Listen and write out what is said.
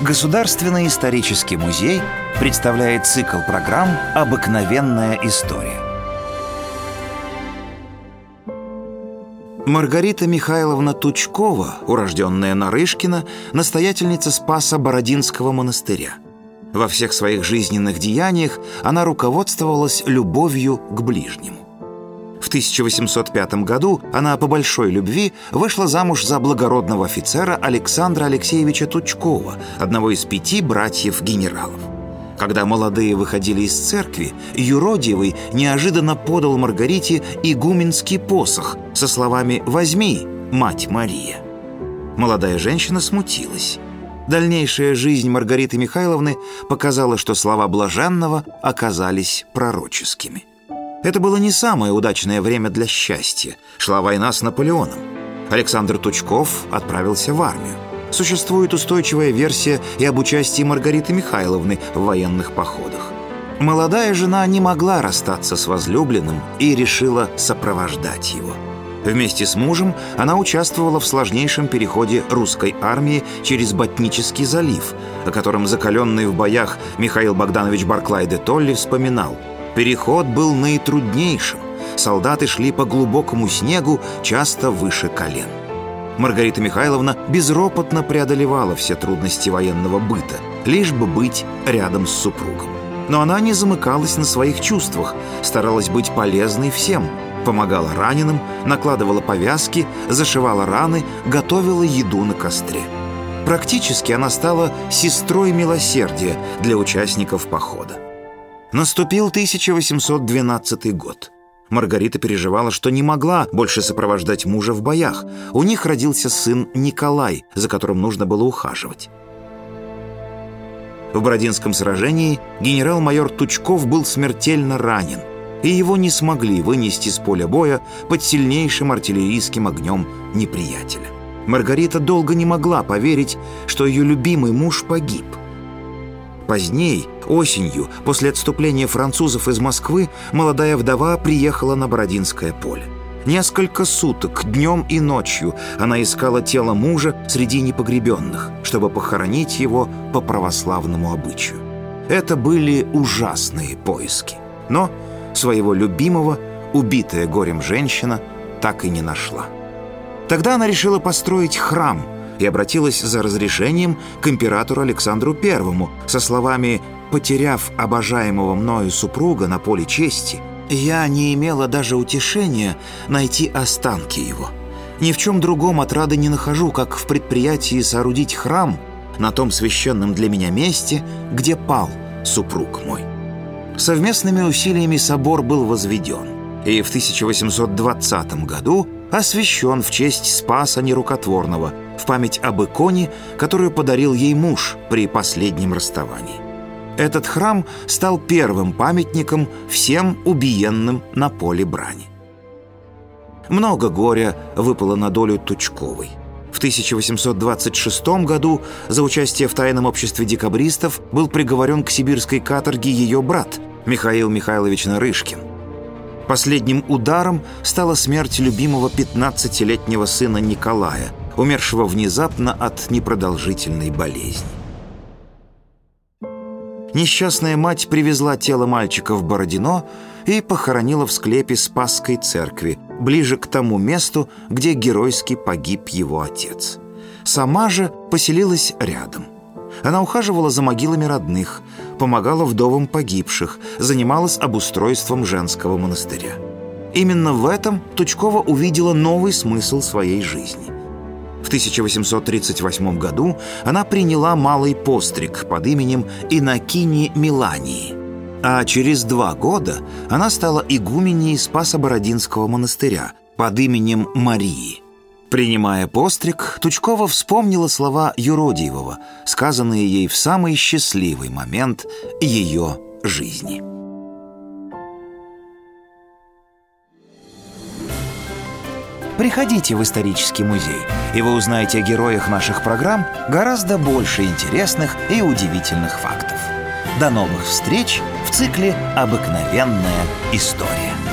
Государственный исторический музей представляет цикл программ «Обыкновенная история». Маргарита Михайловна Тучкова, урожденная Нарышкина, настоятельница Спаса Бородинского монастыря. Во всех своих жизненных деяниях она руководствовалась любовью к ближнему. В 1805 году она по большой любви вышла замуж за благородного офицера Александра Алексеевича Тучкова, одного из пяти братьев-генералов. Когда молодые выходили из церкви, Юродивый неожиданно подал Маргарите игуменский посох со словами «Возьми, мать Мария». Молодая женщина смутилась. Дальнейшая жизнь Маргариты Михайловны показала, что слова блаженного оказались пророческими. Это было не самое удачное время для счастья. Шла война с Наполеоном. Александр Тучков отправился в армию. Существует устойчивая версия и об участии Маргариты Михайловны в военных походах. Молодая жена не могла расстаться с возлюбленным и решила сопровождать его. Вместе с мужем она участвовала в сложнейшем переходе русской армии через Ботнический залив, о котором закаленный в боях Михаил Богданович Барклай де Толли вспоминал – Переход был наитруднейшим. Солдаты шли по глубокому снегу, часто выше колен. Маргарита Михайловна безропотно преодолевала все трудности военного быта, лишь бы быть рядом с супругом. Но она не замыкалась на своих чувствах, старалась быть полезной всем, помогала раненым, накладывала повязки, зашивала раны, готовила еду на костре. Практически она стала сестрой милосердия для участников похода. Наступил 1812 год. Маргарита переживала, что не могла больше сопровождать мужа в боях. У них родился сын Николай, за которым нужно было ухаживать. В Бородинском сражении генерал-майор Тучков был смертельно ранен, и его не смогли вынести с поля боя под сильнейшим артиллерийским огнем неприятеля. Маргарита долго не могла поверить, что ее любимый муж погиб – Поздней, осенью, после отступления французов из Москвы, молодая вдова приехала на Бородинское поле. Несколько суток, днем и ночью, она искала тело мужа среди непогребенных, чтобы похоронить его по православному обычаю. Это были ужасные поиски. Но своего любимого, убитая горем женщина, так и не нашла. Тогда она решила построить храм – и обратилась за разрешением к императору Александру Первому со словами «Потеряв обожаемого мною супруга на поле чести, я не имела даже утешения найти останки его. Ни в чем другом отрады не нахожу, как в предприятии соорудить храм на том священном для меня месте, где пал супруг мой». Совместными усилиями собор был возведен, и в 1820 году освящен в честь Спаса Нерукотворного – в память об иконе, которую подарил ей муж при последнем расставании. Этот храм стал первым памятником всем убиенным на поле брани. Много горя выпало на долю Тучковой. В 1826 году за участие в тайном обществе декабристов был приговорен к сибирской каторге ее брат Михаил Михайлович Нарышкин. Последним ударом стала смерть любимого 15-летнего сына Николая, умершего внезапно от непродолжительной болезни. Несчастная мать привезла тело мальчика в Бородино и похоронила в склепе Спасской церкви, ближе к тому месту, где геройски погиб его отец. Сама же поселилась рядом. Она ухаживала за могилами родных, помогала вдовам погибших, занималась обустройством женского монастыря. Именно в этом Тучкова увидела новый смысл своей жизни – в 1838 году она приняла малый постриг под именем Инокини Милании. А через два года она стала игуменей Спасо-Бородинского монастыря под именем Марии. Принимая постриг, Тучкова вспомнила слова Юродиевого, сказанные ей в самый счастливый момент ее жизни. Приходите в исторический музей, и вы узнаете о героях наших программ гораздо больше интересных и удивительных фактов. До новых встреч в цикле «Обыкновенная история».